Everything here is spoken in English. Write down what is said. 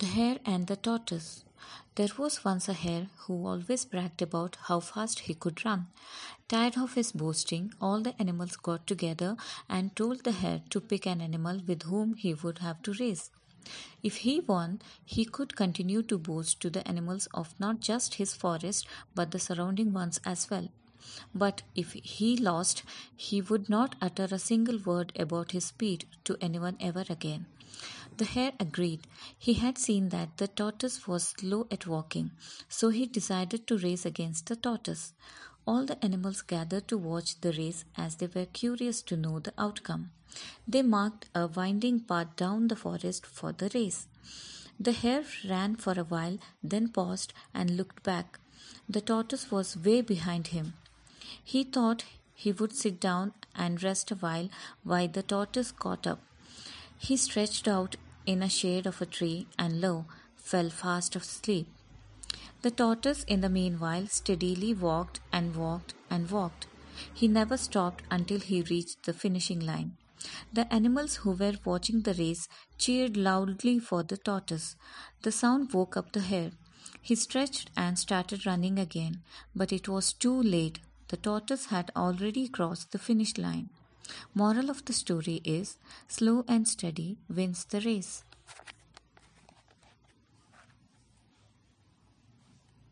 The Hare and the Tortoise There was once a hare who always bragged about how fast he could run. Tired of his boasting, all the animals got together and told the hare to pick an animal with whom he would have to race. If he won, he could continue to boast to the animals of not just his forest but the surrounding ones as well. But if he lost, he would not utter a single word about his speed to anyone ever again. The hare agreed. He had seen that the tortoise was slow at walking, so he decided to race against the tortoise. All the animals gathered to watch the race as they were curious to know the outcome. They marked a winding path down the forest for the race. The hare ran for a while, then paused and looked back. The tortoise was way behind him. He thought he would sit down and rest a while while the tortoise caught up. He stretched out in a shade of a tree and lo, fell fast asleep. The tortoise, in the meanwhile, steadily walked and walked and walked. He never stopped until he reached the finishing line. The animals who were watching the race cheered loudly for the tortoise. The sound woke up the hare. He stretched and started running again, but it was too late. The tortoise had already crossed the finish line. Moral of the story is slow and steady wins the race.